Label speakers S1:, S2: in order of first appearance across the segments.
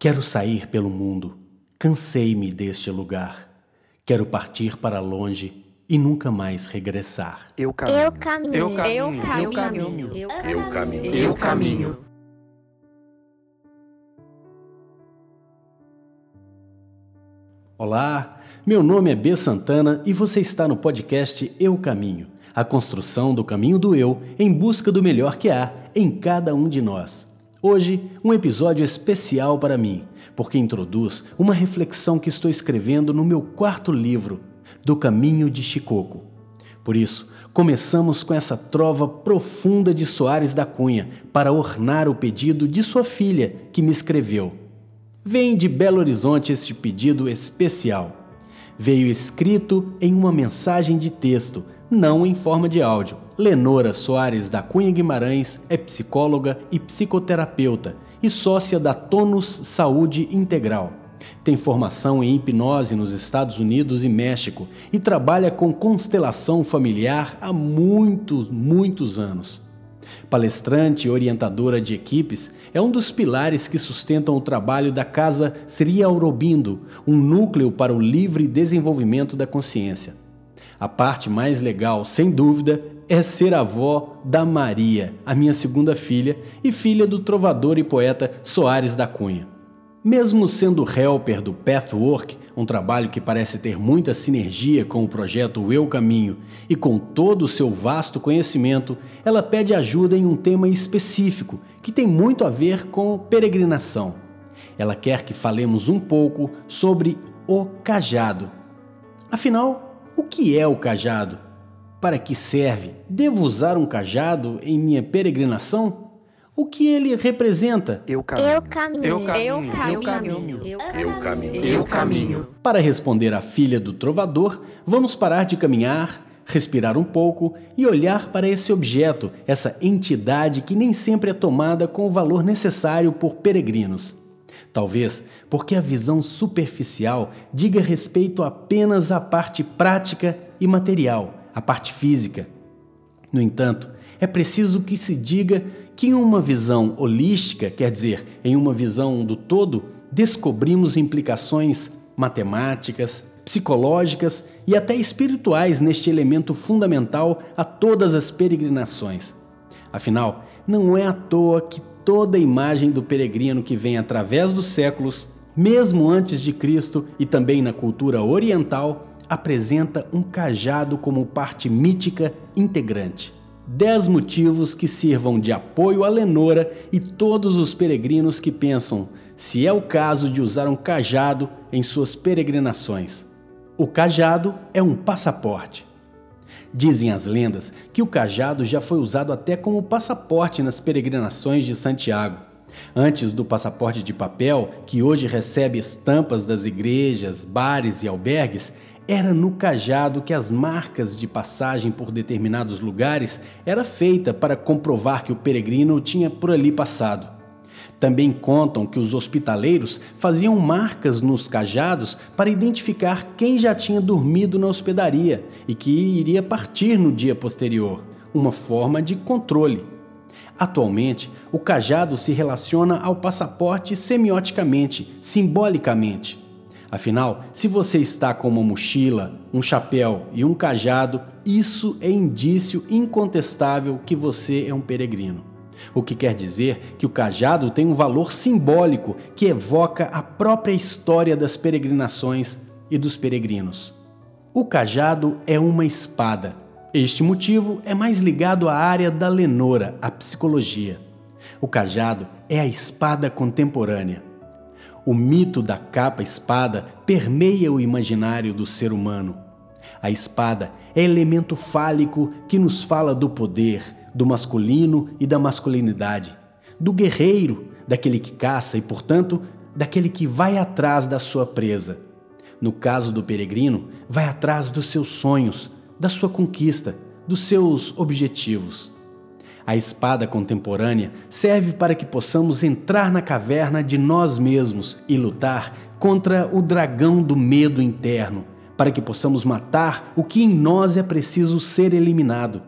S1: Quero sair pelo mundo, cansei-me deste lugar. Quero partir para longe e nunca mais regressar.
S2: Eu caminho.
S3: Eu caminho.
S4: Eu caminho.
S3: Eu
S4: Eu
S3: caminho.
S2: Eu caminho.
S4: Eu caminho.
S1: Olá, meu nome é B Santana e você está no podcast Eu Caminho, a construção do caminho do eu em busca do melhor que há em cada um de nós. Hoje, um episódio especial para mim, porque introduz uma reflexão que estou escrevendo no meu quarto livro, Do Caminho de Chicoco. Por isso, começamos com essa trova profunda de Soares da Cunha para ornar o pedido de sua filha que me escreveu. Vem de Belo Horizonte este pedido especial. Veio escrito em uma mensagem de texto, não em forma de áudio. Lenora Soares da Cunha Guimarães é psicóloga e psicoterapeuta e sócia da Tonus Saúde Integral. Tem formação em hipnose nos Estados Unidos e México e trabalha com constelação familiar há muitos, muitos anos. Palestrante e orientadora de equipes, é um dos pilares que sustentam o trabalho da Casa Sri Aurobindo, um núcleo para o livre desenvolvimento da consciência. A parte mais legal, sem dúvida, é ser avó da Maria, a minha segunda filha e filha do trovador e poeta Soares da Cunha. Mesmo sendo helper do Pathwork, um trabalho que parece ter muita sinergia com o projeto Eu Caminho e com todo o seu vasto conhecimento, ela pede ajuda em um tema específico que tem muito a ver com peregrinação. Ela quer que falemos um pouco sobre o cajado. Afinal, o que é o cajado? Para que serve? Devo usar um cajado em minha peregrinação? O que ele representa?
S2: Eu caminho.
S3: Eu caminho.
S4: Eu caminho.
S3: Eu
S4: Eu
S3: caminho.
S2: Eu caminho.
S4: Eu caminho.
S1: Para responder à filha do trovador, vamos parar de caminhar, respirar um pouco e olhar para esse objeto, essa entidade que nem sempre é tomada com o valor necessário por peregrinos. Talvez porque a visão superficial diga respeito apenas à parte prática e material, à parte física. No entanto, é preciso que se diga que em uma visão holística, quer dizer, em uma visão do todo, descobrimos implicações matemáticas, psicológicas e até espirituais neste elemento fundamental a todas as peregrinações. Afinal, não é à toa que toda a imagem do peregrino que vem através dos séculos, mesmo antes de Cristo e também na cultura oriental, apresenta um cajado como parte mítica integrante. Dez motivos que sirvam de apoio a Lenora e todos os peregrinos que pensam se é o caso de usar um cajado em suas peregrinações. O cajado é um passaporte. Dizem as lendas que o cajado já foi usado até como passaporte nas peregrinações de Santiago. Antes do passaporte de papel, que hoje recebe estampas das igrejas, bares e albergues, era no cajado que as marcas de passagem por determinados lugares era feita para comprovar que o peregrino tinha por ali passado. Também contam que os hospitaleiros faziam marcas nos cajados para identificar quem já tinha dormido na hospedaria e que iria partir no dia posterior, uma forma de controle. Atualmente, o cajado se relaciona ao passaporte semioticamente, simbolicamente. Afinal, se você está com uma mochila, um chapéu e um cajado, isso é indício incontestável que você é um peregrino. O que quer dizer que o cajado tem um valor simbólico que evoca a própria história das peregrinações e dos peregrinos. O cajado é uma espada. Este motivo é mais ligado à área da Lenora, a psicologia. O cajado é a espada contemporânea. O mito da capa-espada permeia o imaginário do ser humano. A espada é elemento fálico que nos fala do poder, do masculino e da masculinidade, do guerreiro, daquele que caça e, portanto, daquele que vai atrás da sua presa. No caso do peregrino, vai atrás dos seus sonhos, da sua conquista, dos seus objetivos. A espada contemporânea serve para que possamos entrar na caverna de nós mesmos e lutar contra o dragão do medo interno, para que possamos matar o que em nós é preciso ser eliminado,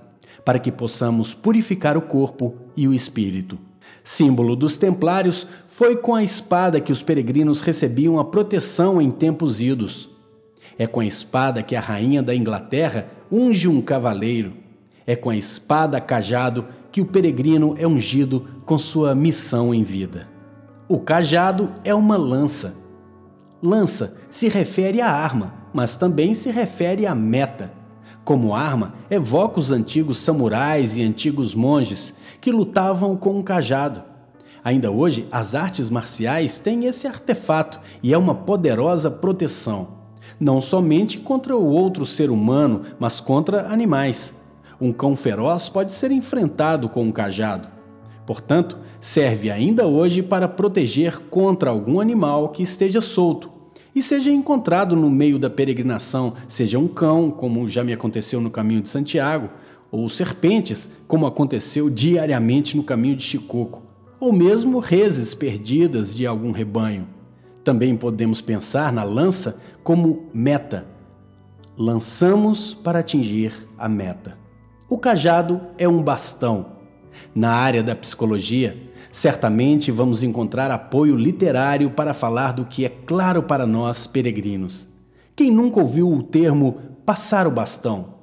S1: para que possamos purificar o corpo e o espírito. Símbolo dos templários, foi com a espada que os peregrinos recebiam a proteção em tempos idos. É com a espada que a rainha da Inglaterra unge um cavaleiro. É com a espada cajado que o peregrino é ungido com sua missão em vida. O cajado é uma lança. Lança se refere à arma, mas também se refere à meta. Como arma, evoca os antigos samurais e antigos monges que lutavam com um cajado. Ainda hoje, as artes marciais têm esse artefato e é uma poderosa proteção, não somente contra o outro ser humano, mas contra animais. Um cão feroz pode ser enfrentado com um cajado. Portanto, serve ainda hoje para proteger contra algum animal que esteja solto e seja encontrado no meio da peregrinação, seja um cão, como já me aconteceu no caminho de Santiago, ou serpentes, como aconteceu diariamente no caminho de Chicoco, ou mesmo reses perdidas de algum rebanho. Também podemos pensar na lança como meta. Lançamos para atingir a meta. O cajado é um bastão. Na área da psicologia, certamente vamos encontrar apoio literário para falar do que é claro para nós peregrinos. Quem nunca ouviu o termo passar o bastão?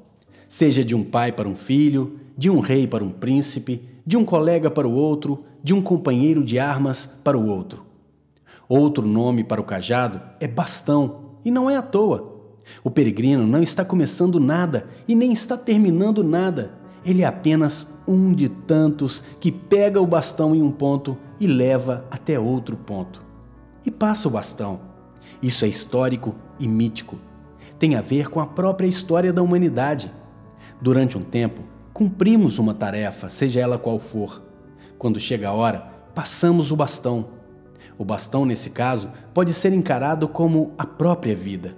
S1: Seja de um pai para um filho, de um rei para um príncipe, de um colega para o outro, de um companheiro de armas para o outro. Outro nome para o cajado é bastão, e não é à toa. O peregrino não está começando nada e nem está terminando nada. Ele é apenas um de tantos que pega o bastão em um ponto e leva até outro ponto. E passa o bastão. Isso é histórico e mítico. Tem a ver com a própria história da humanidade. Durante um tempo, cumprimos uma tarefa, seja ela qual for. Quando chega a hora, passamos o bastão. O bastão, nesse caso, pode ser encarado como a própria vida.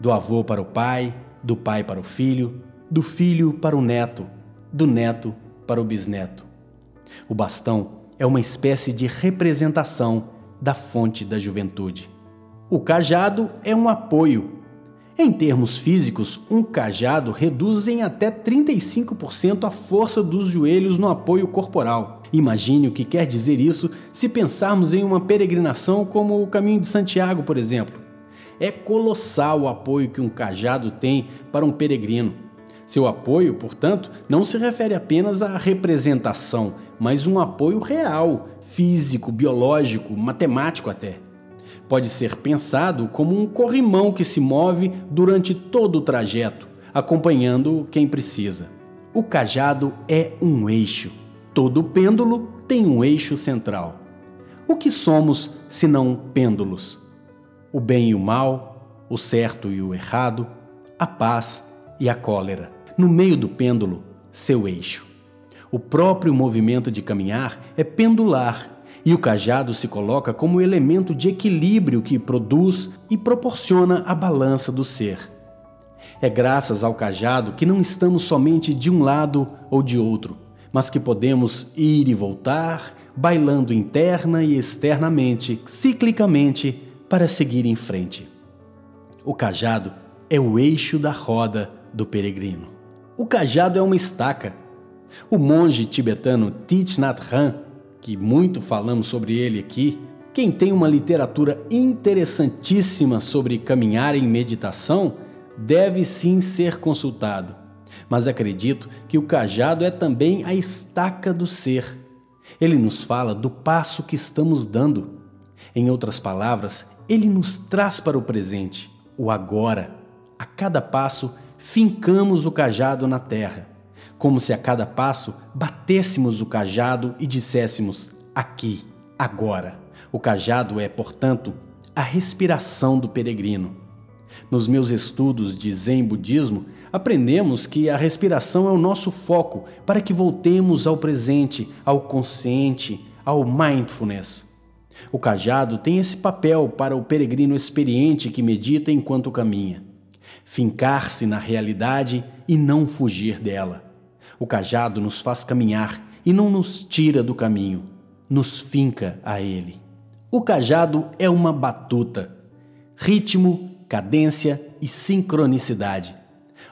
S1: Do avô para o pai, do pai para o filho, do filho para o neto, do neto para o bisneto. O bastão é uma espécie de representação da fonte da juventude. O cajado é um apoio. Em termos físicos, um cajado reduz em até 35% a força dos joelhos no apoio corporal. Imagine o que quer dizer isso se pensarmos em uma peregrinação como o Caminho de Santiago, por exemplo. É colossal o apoio que um cajado tem para um peregrino. Seu apoio, portanto, não se refere apenas à representação, mas um apoio real, físico, biológico, matemático até. Pode ser pensado como um corrimão que se move durante todo o trajeto, acompanhando quem precisa. O cajado é um eixo. Todo pêndulo tem um eixo central. O que somos se não pêndulos? O bem e o mal, o certo e o errado, a paz e a cólera no meio do pêndulo, seu eixo. O próprio movimento de caminhar é pendular e o cajado se coloca como elemento de equilíbrio que produz e proporciona a balança do ser. É graças ao cajado que não estamos somente de um lado ou de outro, mas que podemos ir e voltar, bailando interna e externamente, ciclicamente, para seguir em frente. O cajado é o eixo da roda do peregrino. O cajado é uma estaca. O monge tibetano Thich Nhat Hanh, que muito falamos sobre ele aqui, quem tem uma literatura interessantíssima sobre caminhar em meditação, deve sim ser consultado. Mas acredito que o cajado é também a estaca do ser. Ele nos fala do passo que estamos dando. Em outras palavras, ele nos traz para o presente, o agora. A cada passo, fincamos o cajado na terra, como se a cada passo batêssemos o cajado e disséssemos aqui, agora. O cajado é, portanto, a respiração do peregrino. Nos meus estudos de Zen Budismo, aprendemos que a respiração é o nosso foco para que voltemos ao presente, ao consciente, ao mindfulness. O cajado tem esse papel para o peregrino experiente que medita enquanto caminha fincar-se na realidade e não fugir dela. O cajado nos faz caminhar e não nos tira do caminho, nos finca a ele. O cajado é uma batuta, ritmo, cadência e sincronicidade.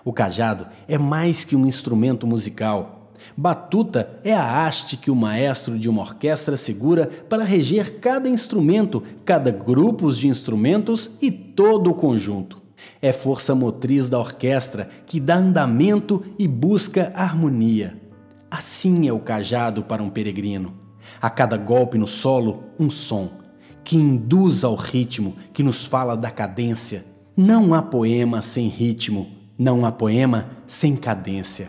S1: O cajado é mais que um instrumento musical. Batuta é a haste que o maestro de uma orquestra segura para reger cada instrumento, cada grupo de instrumentos e todo o conjunto. É força motriz da orquestra que dá andamento e busca harmonia. Assim é o cajado para um peregrino. A cada golpe no solo, um som que induz ao ritmo, que nos fala da cadência. Não há poema sem ritmo, não há poema sem cadência.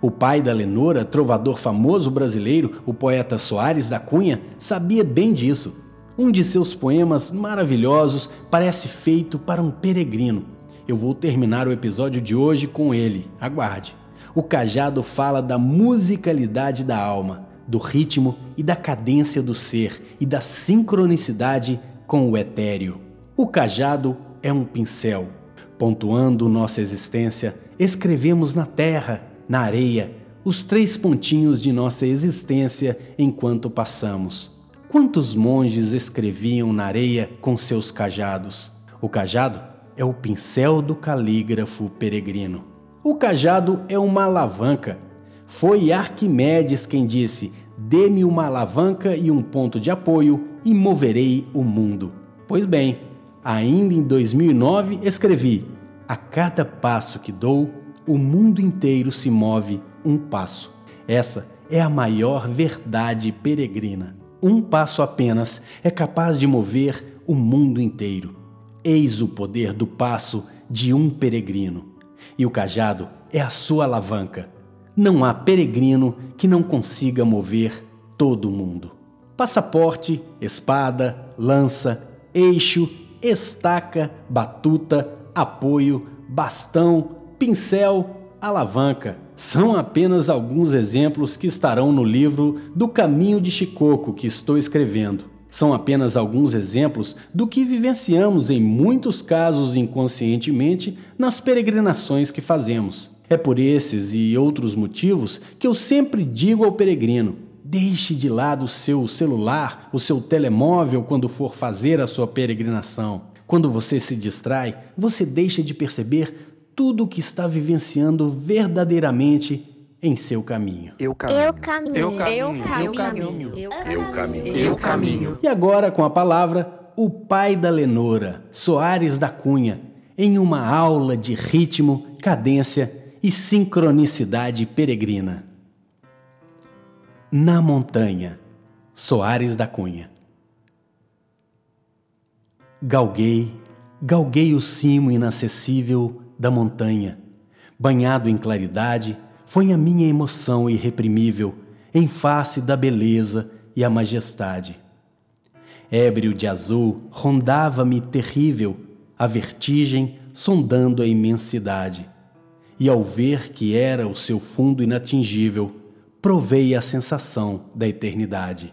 S1: O pai da Lenora, trovador famoso brasileiro, o poeta Soares da Cunha, sabia bem disso. Um de seus poemas maravilhosos parece feito para um peregrino. Eu vou terminar o episódio de hoje com ele, aguarde. O cajado fala da musicalidade da alma, do ritmo e da cadência do ser e da sincronicidade com o etéreo. O cajado é um pincel. Pontuando nossa existência, escrevemos na terra na areia, os três pontinhos de nossa existência enquanto passamos. Quantos monges escreviam na areia com seus cajados? O cajado é o pincel do calígrafo peregrino. O cajado é uma alavanca. Foi Arquimedes quem disse: Dê-me uma alavanca e um ponto de apoio e moverei o mundo. Pois bem, ainda em 2009 escrevi: A cada passo que dou, o mundo inteiro se move um passo. Essa é a maior verdade peregrina. Um passo apenas é capaz de mover o mundo inteiro. Eis o poder do passo de um peregrino. E o cajado é a sua alavanca. Não há peregrino que não consiga mover todo o mundo. Passaporte, espada, lança, eixo, estaca, batuta, apoio, bastão, pincel, alavanca são apenas alguns exemplos que estarão no livro Do Caminho de Chicoco que estou escrevendo. São apenas alguns exemplos do que vivenciamos em muitos casos inconscientemente nas peregrinações que fazemos. É por esses e outros motivos que eu sempre digo ao peregrino: deixe de lado o seu celular, o seu telemóvel quando for fazer a sua peregrinação. Quando você se distrai, você deixa de perceber tudo o que está vivenciando verdadeiramente em seu caminho.
S3: Eu caminho. Eu caminho. Eu caminho. Eu caminho.
S2: Eu caminho. Eu caminho.
S1: E agora com a palavra o pai da Lenora, Soares da Cunha, em uma aula de ritmo, cadência e sincronicidade peregrina. Na montanha, Soares da Cunha. Galguei, galguei o cimo inacessível da montanha, banhado em claridade, foi a minha emoção irreprimível em face da beleza e a majestade. Ébrio de azul, rondava-me terrível a vertigem sondando a imensidade. E ao ver que era o seu fundo inatingível, provei a sensação da eternidade.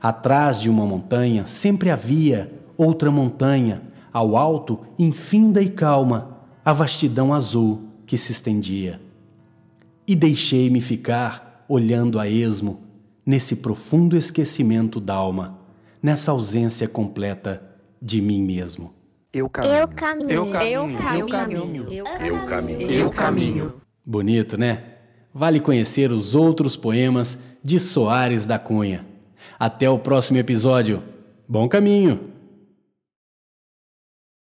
S1: Atrás de uma montanha sempre havia outra montanha, ao alto, infinda e calma, a vastidão azul que se estendia. E deixei-me ficar olhando a esmo nesse profundo esquecimento d'alma, nessa ausência completa de mim mesmo.
S3: Eu caminho. Eu caminho. Eu caminho.
S2: Eu caminho. Eu caminho. Eu caminho.
S1: Bonito, né? Vale conhecer os outros poemas de Soares da Cunha. Até o próximo episódio. Bom caminho!